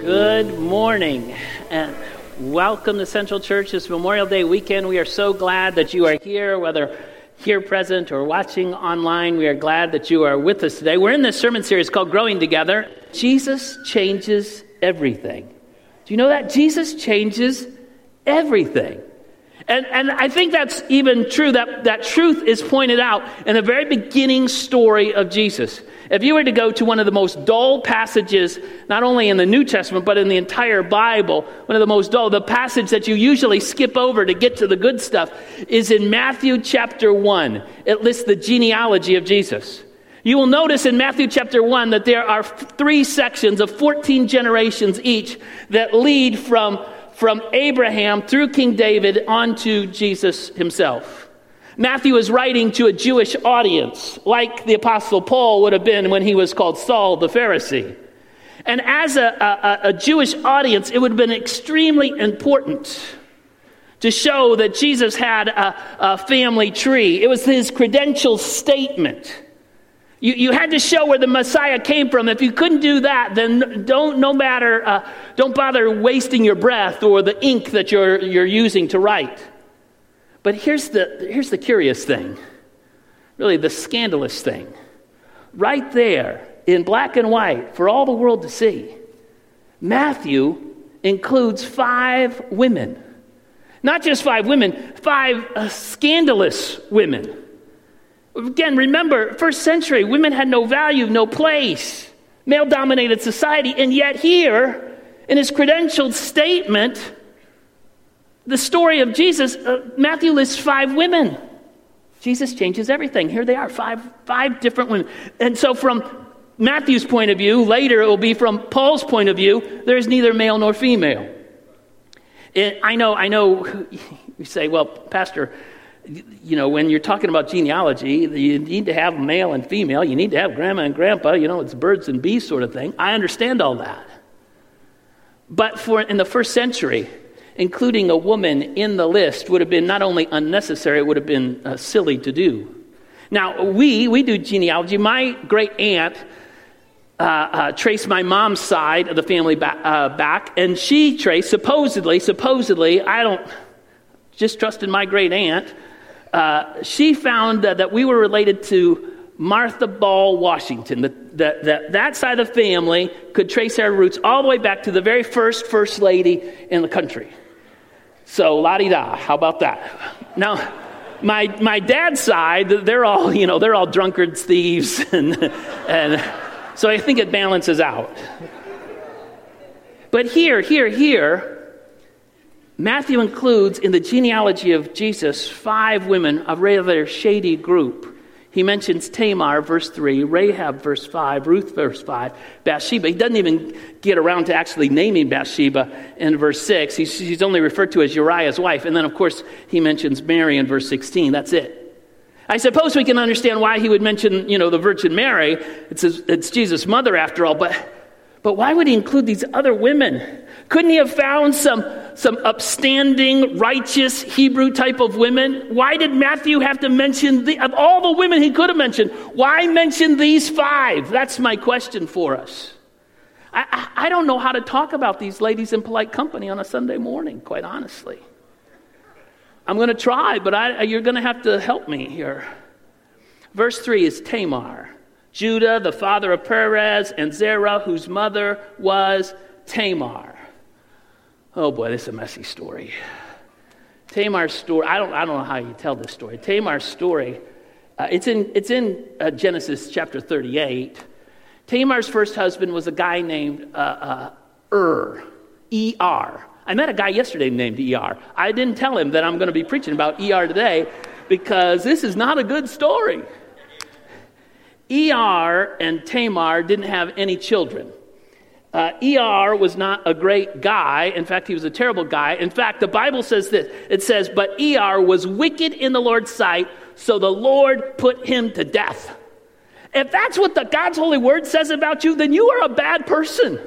Good morning and welcome to Central Church this Memorial Day weekend. We are so glad that you are here, whether here present or watching online. We are glad that you are with us today. We're in this sermon series called Growing Together. Jesus changes everything. Do you know that? Jesus changes everything. And, and I think that's even true. That, that truth is pointed out in the very beginning story of Jesus. If you were to go to one of the most dull passages, not only in the New Testament, but in the entire Bible, one of the most dull, the passage that you usually skip over to get to the good stuff is in Matthew chapter 1. It lists the genealogy of Jesus. You will notice in Matthew chapter 1 that there are three sections of 14 generations each that lead from, from Abraham through King David onto Jesus himself. Matthew is writing to a Jewish audience, like the Apostle Paul would have been when he was called Saul the Pharisee. And as a, a, a Jewish audience, it would have been extremely important to show that Jesus had a, a family tree. It was his credential statement. You, you had to show where the Messiah came from. If you couldn't do that, then don't, no matter, uh, don't bother wasting your breath or the ink that you're, you're using to write. But here's the, here's the curious thing, really the scandalous thing. Right there, in black and white, for all the world to see, Matthew includes five women. Not just five women, five uh, scandalous women. Again, remember, first century, women had no value, no place, male dominated society, and yet here, in his credentialed statement, the story of Jesus, uh, Matthew lists five women. Jesus changes everything. Here they are, five, five different women. And so, from Matthew's point of view, later it will be from Paul's point of view, there is neither male nor female. It, I know, I know, you say, well, Pastor, you know, when you're talking about genealogy, you need to have male and female. You need to have grandma and grandpa. You know, it's birds and bees sort of thing. I understand all that. But for in the first century, including a woman in the list would have been not only unnecessary, it would have been uh, silly to do. Now, we, we do genealogy. My great aunt uh, uh, traced my mom's side of the family ba- uh, back, and she traced, supposedly, supposedly, I don't just trust in my great aunt, uh, she found that we were related to Martha Ball Washington. That, that, that, that side of the family could trace our roots all the way back to the very first First Lady in the country. So, la di da, how about that? Now, my, my dad's side, they're all, you know, they're all drunkards, thieves, and, and so I think it balances out. But here, here, here, Matthew includes in the genealogy of Jesus five women, a rather shady group. He mentions Tamar, verse 3, Rahab, verse 5, Ruth, verse 5, Bathsheba. He doesn't even get around to actually naming Bathsheba in verse 6. He's, only referred to as Uriah's wife. And then, of course, he mentions Mary in verse 16. That's it. I suppose we can understand why he would mention, you know, the Virgin Mary. It's, it's Jesus' mother, after all. But, but why would he include these other women? Couldn't he have found some, some upstanding, righteous Hebrew type of women? Why did Matthew have to mention, the, of all the women he could have mentioned, why mention these five? That's my question for us. I, I, I don't know how to talk about these ladies in polite company on a Sunday morning, quite honestly. I'm going to try, but I, you're going to have to help me here. Verse 3 is Tamar. Judah, the father of Perez, and Zerah, whose mother was Tamar. Oh boy, this is a messy story. Tamar's story, I don't, I don't know how you tell this story. Tamar's story, uh, it's in, it's in uh, Genesis chapter 38. Tamar's first husband was a guy named uh, uh Ur, E-R. I met a guy yesterday named E-R. I didn't tell him that I'm going to be preaching about E-R today because this is not a good story. E-R and Tamar didn't have any children. Uh, ER was not a great guy. In fact, he was a terrible guy. In fact, the Bible says this it says, But ER was wicked in the Lord's sight, so the Lord put him to death. If that's what the God's holy word says about you, then you are a bad person.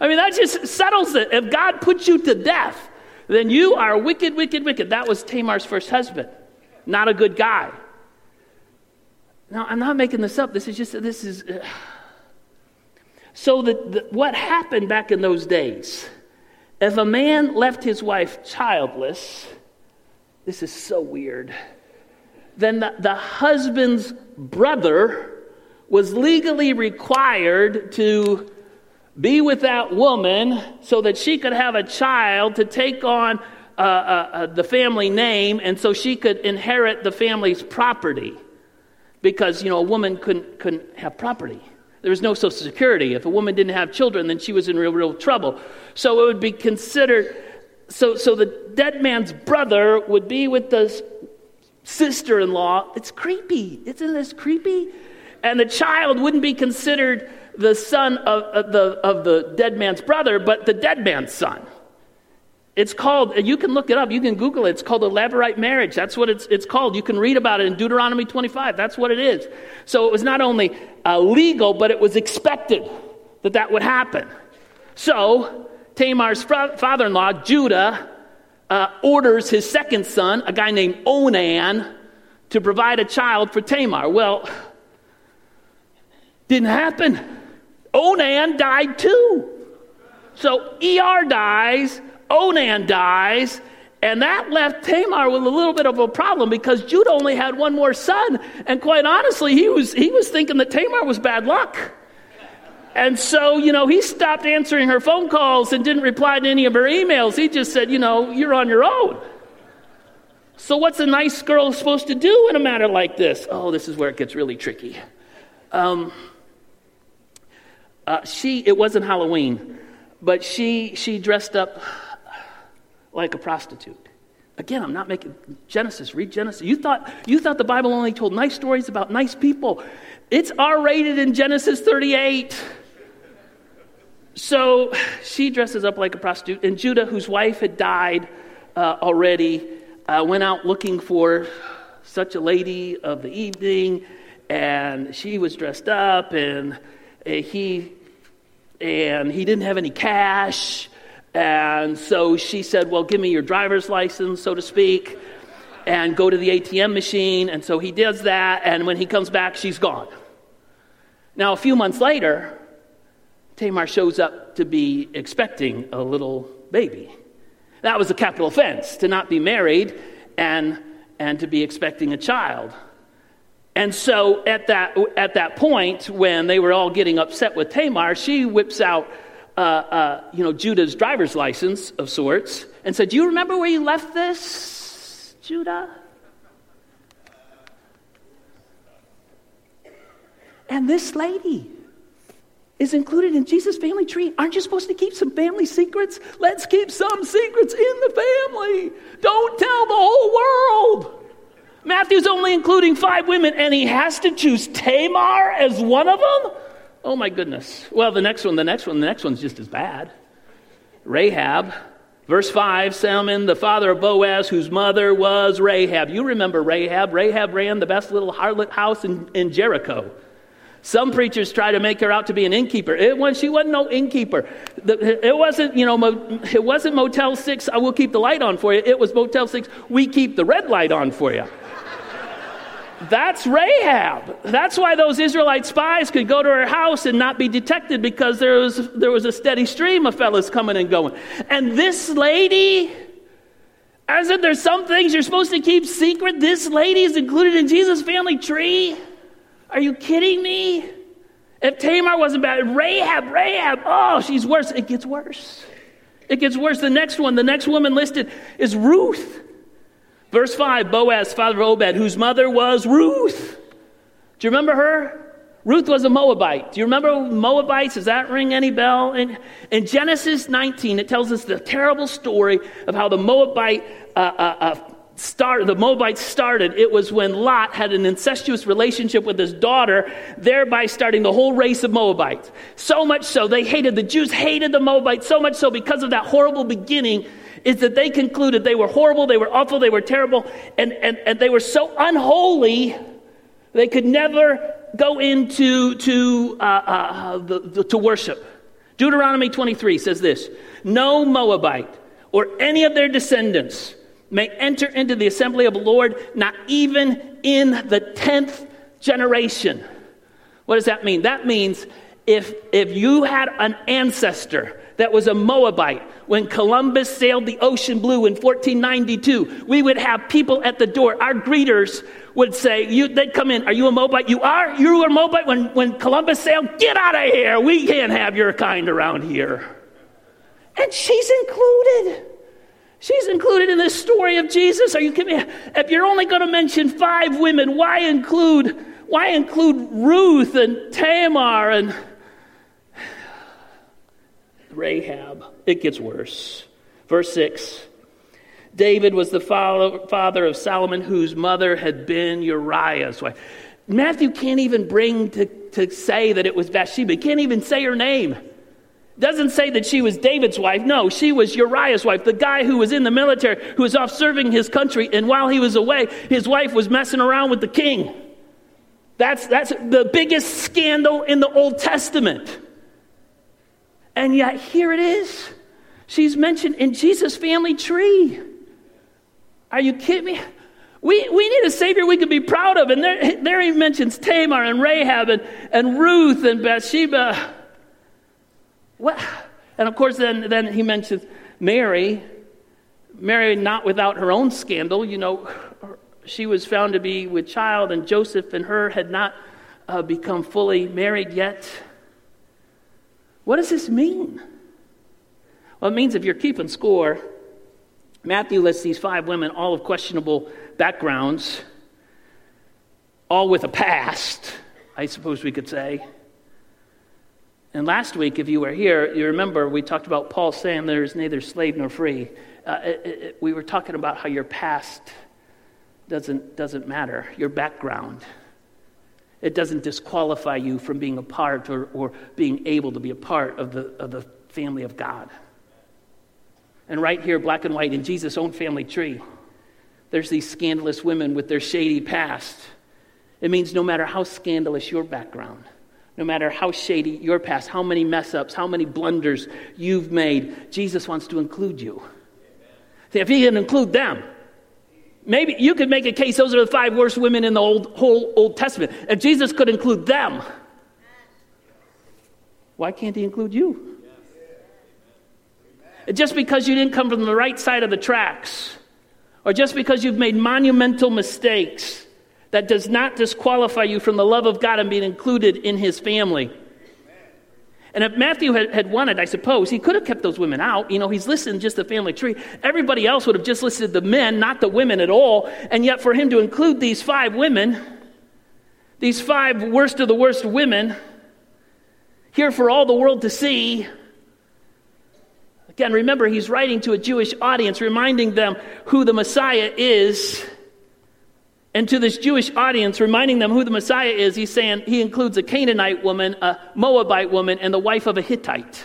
I mean, that just settles it. If God puts you to death, then you are wicked, wicked, wicked. That was Tamar's first husband. Not a good guy. Now, I'm not making this up. This is just, this is. Uh, So, the, the, what happened back in those days? If a man left his wife childless, this is so weird, then the, the husband's brother was legally required to be with that woman so that she could have a child to take on uh, uh, uh, the family name and so she could inherit the family's property because you know a woman couldn't, couldn't have property. There was no social security. If a woman didn't have children then she was in real real trouble. So it would be considered so so the dead man's brother would be with the sister-in-law. It's creepy. Isn't this creepy? And the child wouldn't be considered the son of, of, the, of the dead man's brother, but the dead man's son. It's called, you can look it up, you can Google it. It's called a Levirate marriage. That's what it's, it's called. You can read about it in Deuteronomy 25. That's what it is. So it was not only uh, legal, but it was expected that that would happen. So Tamar's father in law, Judah, uh, orders his second son, a guy named Onan, to provide a child for Tamar. Well, didn't happen. Onan died too. So Er dies, Onan dies, and that left Tamar with a little bit of a problem because Judah only had one more son. And quite honestly, he was, he was thinking that Tamar was bad luck. And so, you know, he stopped answering her phone calls and didn't reply to any of her emails. He just said, you know, you're on your own. So, what's a nice girl supposed to do in a matter like this? Oh, this is where it gets really tricky. Um, uh, she, it wasn't Halloween, but she, she dressed up like a prostitute. Again, I'm not making Genesis. Read Genesis. You thought, you thought the Bible only told nice stories about nice people. It's R rated in Genesis 38. So she dresses up like a prostitute. And Judah, whose wife had died uh, already, uh, went out looking for such a lady of the evening. And she was dressed up, and he and he didn't have any cash and so she said well give me your driver's license so to speak and go to the atm machine. And so he does that and when he comes back she's gone. Now a few months later tamar shows up to be expecting a little baby. That was a capital offense to not be married and and to be expecting a child. And so at that, at that point, when they were all getting upset with Tamar, she whips out uh, uh, you know, Judah's driver's license of sorts and said, Do you remember where you left this, Judah? And this lady is included in Jesus' family tree. Aren't you supposed to keep some family secrets? Let's keep some secrets in the family. Don't tell the whole world. Matthew's only including five women, and he has to choose Tamar as one of them? Oh my goodness. Well, the next one, the next one, the next one's just as bad. Rahab, verse 5 Salmon, the father of Boaz, whose mother was Rahab. You remember Rahab. Rahab ran the best little harlot house in, in Jericho. Some preachers try to make her out to be an innkeeper. It was, she wasn't no innkeeper. The, it wasn't, you know, it wasn't Motel 6, I will keep the light on for you. It was Motel 6, we keep the red light on for you. That's Rahab. That's why those Israelite spies could go to her house and not be detected because there was, there was a steady stream of fellas coming and going. And this lady, as if there's some things you're supposed to keep secret, this lady is included in Jesus' family tree. Are you kidding me? If Tamar wasn't bad, Rahab, Rahab, oh, she's worse. It gets worse. It gets worse. The next one, the next woman listed is Ruth. Verse 5 Boaz, father of Obed, whose mother was Ruth. Do you remember her? Ruth was a Moabite. Do you remember Moabites? Does that ring any bell? In, in Genesis 19, it tells us the terrible story of how the Moabite uh, uh, uh, start, the Moabites started. It was when Lot had an incestuous relationship with his daughter, thereby starting the whole race of Moabites. So much so, they hated, the Jews hated the Moabites so much so because of that horrible beginning is that they concluded they were horrible, they were awful, they were terrible, and, and, and they were so unholy they could never go into to, uh, uh, the, the, to worship. Deuteronomy 23 says this No Moabite or any of their descendants may enter into the assembly of the Lord, not even in the tenth generation. What does that mean? That means if, if you had an ancestor that was a Moabite when Columbus sailed the ocean blue in 1492, we would have people at the door. Our greeters would say, you, they'd come in, Are you a Moabite? You are? You were a Moabite when, when Columbus sailed? Get out of here. We can't have your kind around here. And she's included. She's included in this story of Jesus. Are you kidding me? If you're only going to mention five women, why include, why include Ruth and Tamar and Rahab? It gets worse. Verse 6 David was the father of Solomon, whose mother had been Uriah's wife. Matthew can't even bring to, to say that it was Bathsheba. He can't even say her name. Doesn't say that she was David's wife. No, she was Uriah's wife, the guy who was in the military, who was off serving his country, and while he was away, his wife was messing around with the king. That's, that's the biggest scandal in the Old Testament. And yet, here it is. She's mentioned in Jesus' family tree. Are you kidding me? We, we need a Savior we can be proud of. And there, there he mentions Tamar and Rahab and, and Ruth and Bathsheba. What? And of course, then, then he mentions Mary. Mary, not without her own scandal. You know, she was found to be with child, and Joseph and her had not uh, become fully married yet. What does this mean? Well, it means if you're keeping score, Matthew lists these five women, all of questionable backgrounds, all with a past, I suppose we could say. And last week, if you were here, you remember we talked about Paul saying there's neither slave nor free. Uh, it, it, we were talking about how your past doesn't, doesn't matter, your background. It doesn't disqualify you from being a part or, or being able to be a part of the, of the family of God. And right here, black and white, in Jesus' own family tree, there's these scandalous women with their shady past. It means no matter how scandalous your background, no matter how shady your past, how many mess ups, how many blunders you've made, Jesus wants to include you. See, if he can include them, maybe you could make a case those are the five worst women in the old, whole Old Testament. If Jesus could include them, why can't he include you? just because you didn't come from the right side of the tracks, or just because you've made monumental mistakes, that does not disqualify you from the love of God and being included in his family. And if Matthew had, had, wanted, I suppose, he could have kept those women out. You know, he's listed just the family tree. Everybody else would have just listed the men, not the women at all. And yet, for him to include these five women, these five worst of the worst women, here for all the world to see, Again, remember, he's writing to a Jewish audience, reminding them who the Messiah is. And to this Jewish audience, reminding them who the Messiah is, he's saying he includes a Canaanite woman, a Moabite woman, and the wife of a Hittite.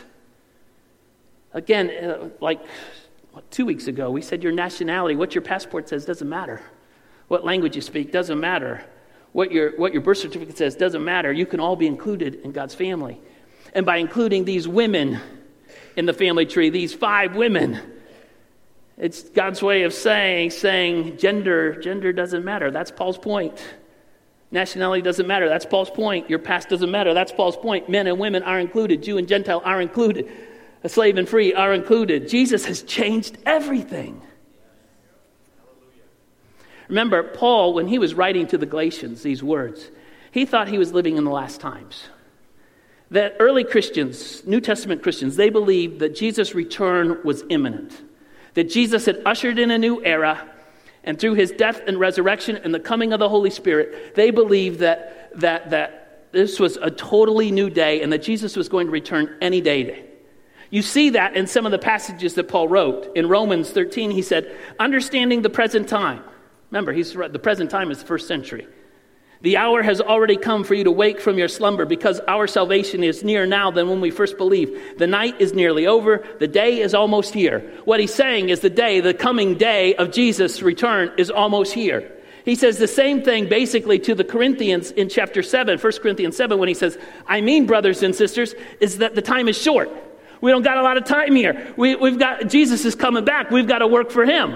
Again, uh, like what, two weeks ago, we said your nationality, what your passport says, doesn't matter. What language you speak doesn't matter. What your, what your birth certificate says doesn't matter. You can all be included in God's family. And by including these women, in the family tree, these five women. It's God's way of saying, saying gender, gender doesn't matter. That's Paul's point. Nationality doesn't matter. That's Paul's point. Your past doesn't matter. That's Paul's point. Men and women are included. Jew and Gentile are included. A slave and free are included. Jesus has changed everything. Remember, Paul, when he was writing to the Galatians these words, he thought he was living in the last times that early Christians, New Testament Christians, they believed that Jesus' return was imminent, that Jesus had ushered in a new era, and through his death and resurrection and the coming of the Holy Spirit, they believed that, that, that this was a totally new day and that Jesus was going to return any day. You see that in some of the passages that Paul wrote. In Romans 13, he said, Understanding the present time. Remember, he's, the present time is the first century. The hour has already come for you to wake from your slumber because our salvation is nearer now than when we first believed. The night is nearly over. The day is almost here. What he's saying is the day, the coming day of Jesus' return is almost here. He says the same thing basically to the Corinthians in chapter 7, 1 Corinthians 7, when he says, I mean, brothers and sisters, is that the time is short. We don't got a lot of time here. We, we've got, Jesus is coming back. We've got to work for him.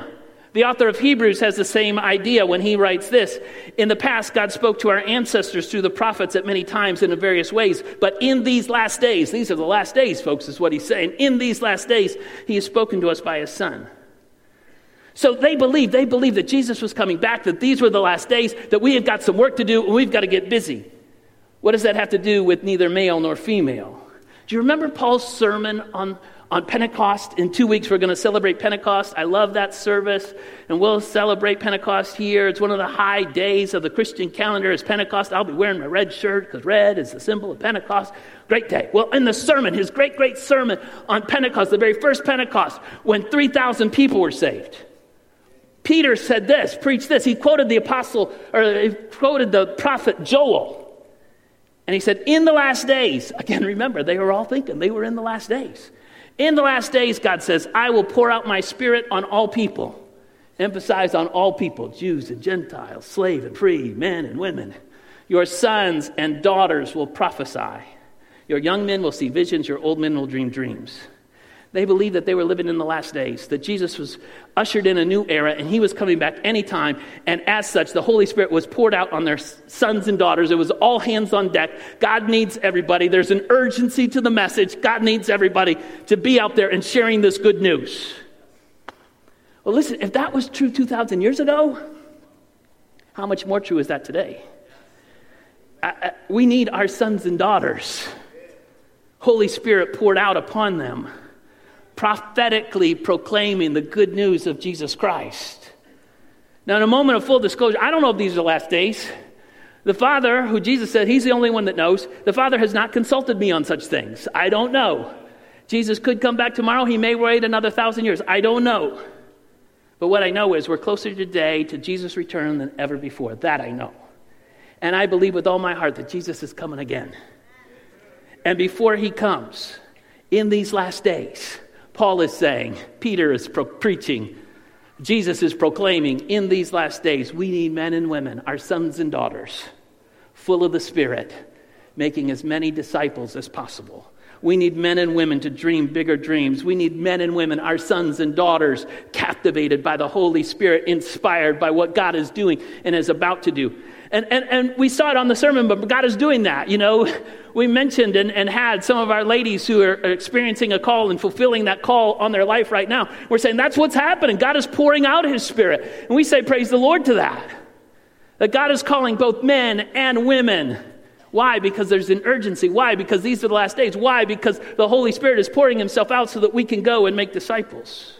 The author of Hebrews has the same idea when he writes this In the past, God spoke to our ancestors through the prophets at many times and in various ways. But in these last days, these are the last days, folks, is what he's saying. In these last days, he has spoken to us by his Son. So they believe, they believe that Jesus was coming back, that these were the last days, that we have got some work to do, and we've got to get busy. What does that have to do with neither male nor female? Do you remember Paul's sermon on on Pentecost. In two weeks, we're going to celebrate Pentecost. I love that service, and we'll celebrate Pentecost here. It's one of the high days of the Christian calendar. Is Pentecost. I'll be wearing my red shirt because red is the symbol of Pentecost. Great day. Well, in the sermon, his great, great sermon on Pentecost, the very first Pentecost, when 3,000 people were saved. Peter said this, preached this. He quoted the apostle, or he quoted the prophet Joel. And he said, In the last days, again, remember, they were all thinking they were in the last days. In the last days, God says, I will pour out my spirit on all people. Emphasize on all people Jews and Gentiles, slave and free, men and women. Your sons and daughters will prophesy. Your young men will see visions, your old men will dream dreams. They believed that they were living in the last days, that Jesus was ushered in a new era and he was coming back anytime. And as such, the Holy Spirit was poured out on their sons and daughters. It was all hands on deck. God needs everybody. There's an urgency to the message. God needs everybody to be out there and sharing this good news. Well, listen, if that was true 2,000 years ago, how much more true is that today? I, I, we need our sons and daughters. Holy Spirit poured out upon them prophetically proclaiming the good news of Jesus Christ. Now, in a moment of full disclosure, I don't know if these are the last days. The Father, who Jesus said, He's the only one that knows, the Father has not consulted me on such things. I don't know. Jesus could come back tomorrow. He may wait another thousand years. I don't know. But what I know is we're closer today to Jesus' return than ever before. That I know. And I believe with all my heart that Jesus is coming again. And before he comes, in these last days, Paul is saying, Peter is pro- preaching, Jesus is proclaiming in these last days, we need men and women, our sons and daughters, full of the Spirit, making as many disciples as possible. We need men and women to dream bigger dreams. We need men and women, our sons and daughters, captivated by the Holy Spirit, inspired by what God is doing and is about to do. And, and, and we saw it on the sermon, but God is doing that. You know, we mentioned and, and had some of our ladies who are experiencing a call and fulfilling that call on their life right now. We're saying that's what's happening. God is pouring out his spirit. And we say, praise the Lord to that. That God is calling both men and women. Why? Because there's an urgency. Why? Because these are the last days. Why? Because the Holy Spirit is pouring himself out so that we can go and make disciples.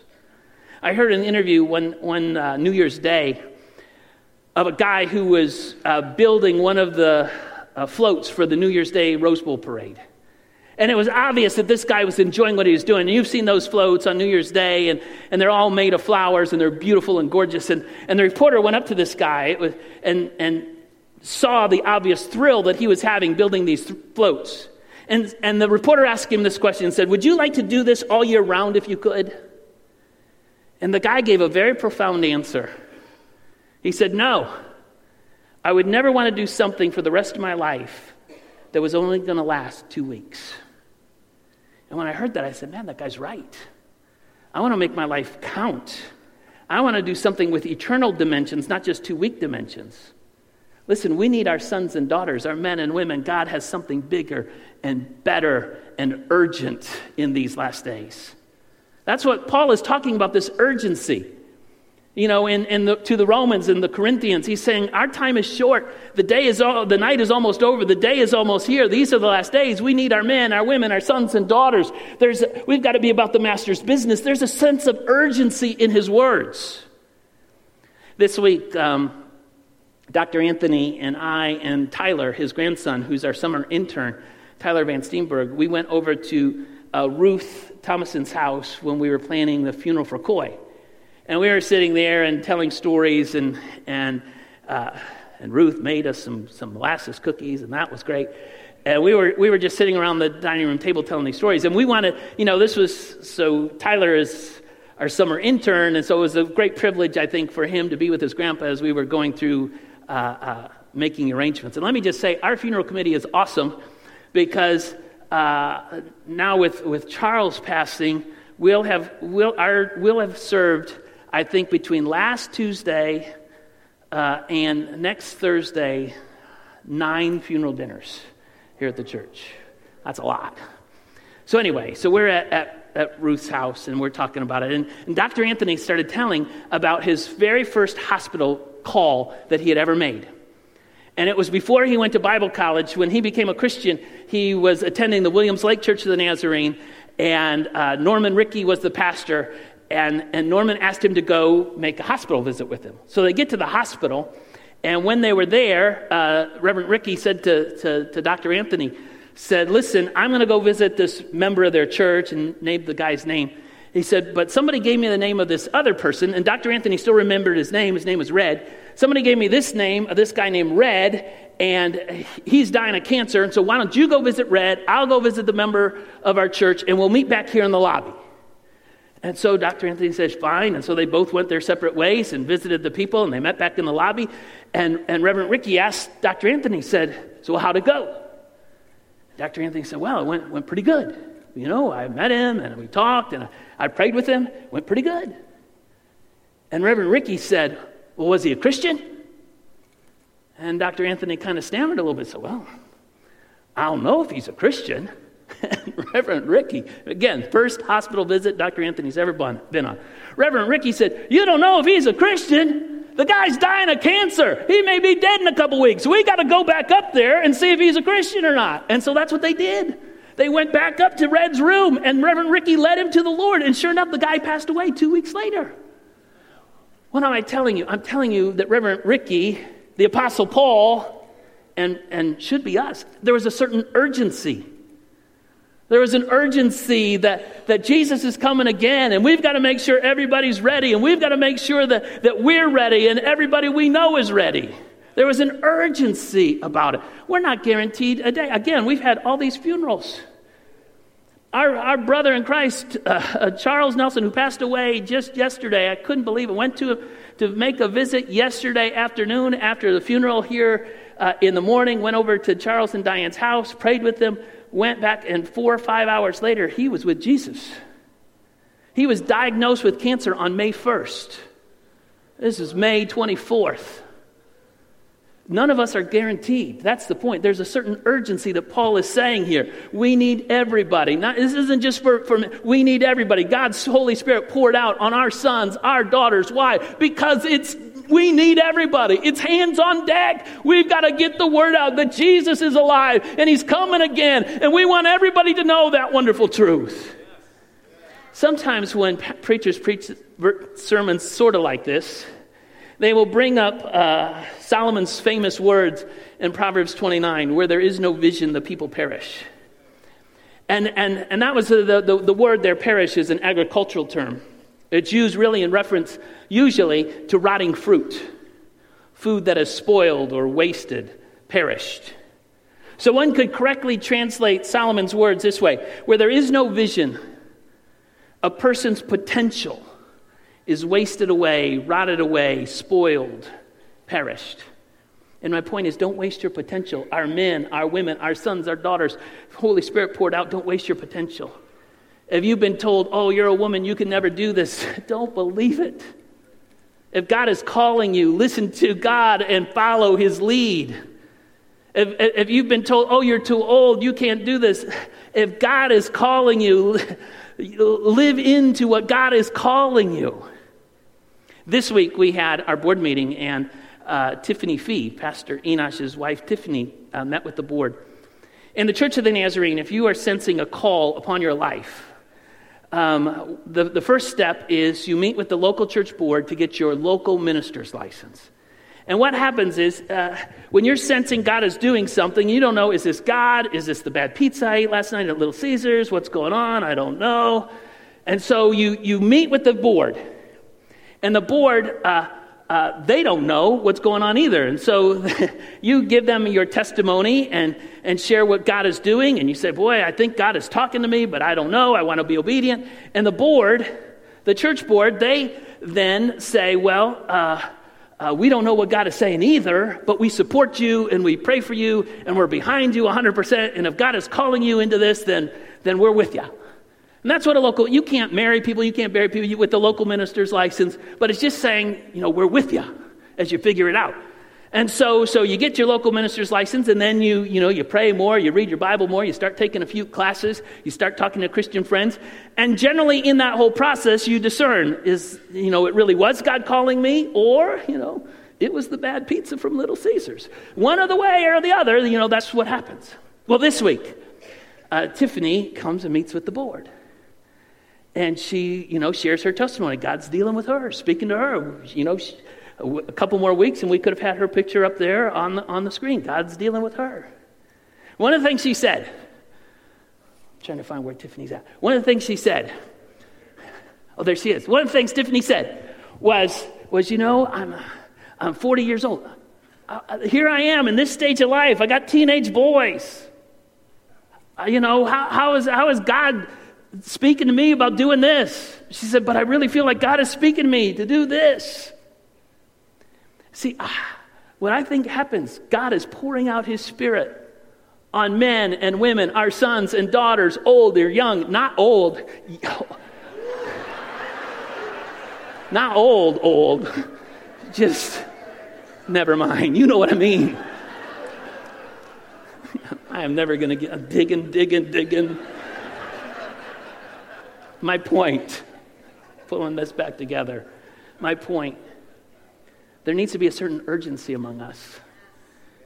I heard an interview one, one uh, New Year's Day of a guy who was uh, building one of the uh, floats for the New Year's Day Rose Bowl parade. And it was obvious that this guy was enjoying what he was doing. And you've seen those floats on New Year's Day, and, and they're all made of flowers, and they're beautiful and gorgeous. And, and the reporter went up to this guy and, and saw the obvious thrill that he was having building these th- floats. And, and the reporter asked him this question and said, Would you like to do this all year round if you could? And the guy gave a very profound answer. He said, No, I would never want to do something for the rest of my life that was only going to last two weeks. And when I heard that, I said, Man, that guy's right. I want to make my life count. I want to do something with eternal dimensions, not just two week dimensions. Listen, we need our sons and daughters, our men and women. God has something bigger and better and urgent in these last days. That's what Paul is talking about this urgency. You know, in, in the, to the Romans and the Corinthians, he's saying, Our time is short. The day is all, the night is almost over. The day is almost here. These are the last days. We need our men, our women, our sons and daughters. There's, we've got to be about the master's business. There's a sense of urgency in his words. This week, um, Dr. Anthony and I and Tyler, his grandson, who's our summer intern, Tyler Van Steenberg, we went over to uh, Ruth Thomason's house when we were planning the funeral for Coy. And we were sitting there and telling stories, and, and, uh, and Ruth made us some, some molasses cookies, and that was great. And we were, we were just sitting around the dining room table telling these stories. And we wanted, you know, this was so Tyler is our summer intern, and so it was a great privilege, I think, for him to be with his grandpa as we were going through uh, uh, making arrangements. And let me just say, our funeral committee is awesome because uh, now with, with Charles passing, we'll have, we'll, our, we'll have served I think between last Tuesday uh, and next Thursday, nine funeral dinners here at the church. That's a lot. So, anyway, so we're at, at, at Ruth's house and we're talking about it. And, and Dr. Anthony started telling about his very first hospital call that he had ever made. And it was before he went to Bible college. When he became a Christian, he was attending the Williams Lake Church of the Nazarene, and uh, Norman Ricky was the pastor. And, and Norman asked him to go make a hospital visit with him. So they get to the hospital, and when they were there, uh, Reverend Ricky said to, to, to Dr. Anthony, said, Listen, I'm going to go visit this member of their church, and named the guy's name. He said, But somebody gave me the name of this other person, and Dr. Anthony still remembered his name. His name was Red. Somebody gave me this name of this guy named Red, and he's dying of cancer. And so, why don't you go visit Red? I'll go visit the member of our church, and we'll meet back here in the lobby. And so Dr. Anthony says, fine. And so they both went their separate ways and visited the people, and they met back in the lobby. And, and Reverend Ricky asked Dr. Anthony, said, So how'd it go? Dr. Anthony said, Well, it went, went pretty good. You know, I met him and we talked and I, I prayed with him. It went pretty good. And Reverend Ricky said, Well, was he a Christian? And Dr. Anthony kind of stammered a little bit. Said, Well, I don't know if he's a Christian. Reverend Ricky, again, first hospital visit Dr. Anthony's ever been on. Reverend Ricky said, You don't know if he's a Christian. The guy's dying of cancer. He may be dead in a couple weeks. We got to go back up there and see if he's a Christian or not. And so that's what they did. They went back up to Red's room, and Reverend Ricky led him to the Lord. And sure enough, the guy passed away two weeks later. What am I telling you? I'm telling you that Reverend Ricky, the Apostle Paul, and, and should be us, there was a certain urgency there was an urgency that, that Jesus is coming again, and we've got to make sure everybody's ready, and we've got to make sure that, that we're ready, and everybody we know is ready. There was an urgency about it. We're not guaranteed a day. Again, we've had all these funerals. Our, our brother in Christ, uh, uh, Charles Nelson, who passed away just yesterday, I couldn't believe it, went to, to make a visit yesterday afternoon after the funeral here uh, in the morning, went over to Charles and Diane's house, prayed with them, went back, and four or five hours later, he was with Jesus. He was diagnosed with cancer on May 1st. This is May 24th. None of us are guaranteed. That's the point. There's a certain urgency that Paul is saying here. We need everybody. Not, this isn't just for, for we need everybody. God's Holy Spirit poured out on our sons, our daughters. Why? Because it's we need everybody. It's hands on deck. We've got to get the word out that Jesus is alive and he's coming again. And we want everybody to know that wonderful truth. Sometimes when preachers preach sermons sort of like this, they will bring up uh, Solomon's famous words in Proverbs 29 where there is no vision, the people perish. And, and, and that was the, the, the word there, perish, is an agricultural term. It's used really in reference, usually, to rotting fruit, food that is spoiled or wasted, perished. So one could correctly translate Solomon's words this way where there is no vision, a person's potential is wasted away, rotted away, spoiled, perished. And my point is don't waste your potential. Our men, our women, our sons, our daughters, Holy Spirit poured out, don't waste your potential. If you've been told, oh, you're a woman, you can never do this, don't believe it. If God is calling you, listen to God and follow his lead. If, if you've been told, oh, you're too old, you can't do this, if God is calling you, live into what God is calling you. This week we had our board meeting, and uh, Tiffany Fee, Pastor Enosh's wife, Tiffany, uh, met with the board. In the Church of the Nazarene, if you are sensing a call upon your life, um, the, the first step is you meet with the local church board to get your local minister's license. And what happens is uh, when you're sensing God is doing something, you don't know is this God? Is this the bad pizza I ate last night at Little Caesars? What's going on? I don't know. And so you, you meet with the board. And the board, uh, uh, they don't know what's going on either. And so you give them your testimony and, and share what God is doing. And you say, Boy, I think God is talking to me, but I don't know. I want to be obedient. And the board, the church board, they then say, Well, uh, uh, we don't know what God is saying either, but we support you and we pray for you and we're behind you 100%. And if God is calling you into this, then, then we're with you. And that's what a local, you can't marry people, you can't bury people with the local minister's license, but it's just saying, you know, we're with you as you figure it out. And so, so you get your local minister's license, and then you, you know, you pray more, you read your Bible more, you start taking a few classes, you start talking to Christian friends, and generally in that whole process, you discern is, you know, it really was God calling me, or, you know, it was the bad pizza from Little Caesars. One or the way or the other, you know, that's what happens. Well, this week, uh, Tiffany comes and meets with the board. And she, you know, shares her testimony. God's dealing with her, speaking to her. You know, she, a couple more weeks and we could have had her picture up there on the, on the screen. God's dealing with her. One of the things she said, I'm trying to find where Tiffany's at. One of the things she said, oh, there she is. One of the things Tiffany said was, was you know, I'm, I'm 40 years old. Here I am in this stage of life. I got teenage boys. Uh, you know, how, how, is, how is God speaking to me about doing this? She said, but I really feel like God is speaking to me to do this. See, ah, what I think happens, God is pouring out His Spirit on men and women, our sons and daughters, old or young, not old, not old, old, just never mind. You know what I mean. I am never going to get digging, digging, digging. My point, pulling this back together, my point there needs to be a certain urgency among us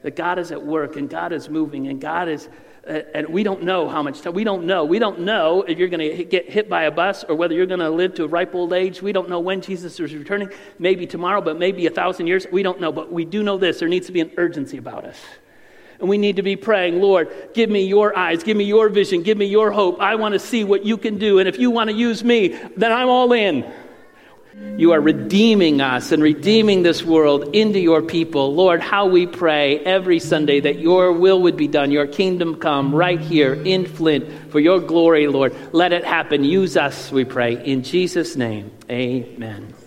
that God is at work and God is moving and God is, and we don't know how much time. We don't know. We don't know if you're going to get hit by a bus or whether you're going to live to a ripe old age. We don't know when Jesus is returning. Maybe tomorrow, but maybe a thousand years. We don't know. But we do know this there needs to be an urgency about us. And we need to be praying, Lord, give me your eyes, give me your vision, give me your hope. I want to see what you can do. And if you want to use me, then I'm all in. You are redeeming us and redeeming this world into your people. Lord, how we pray every Sunday that your will would be done, your kingdom come right here in Flint for your glory, Lord. Let it happen. Use us, we pray. In Jesus' name, amen.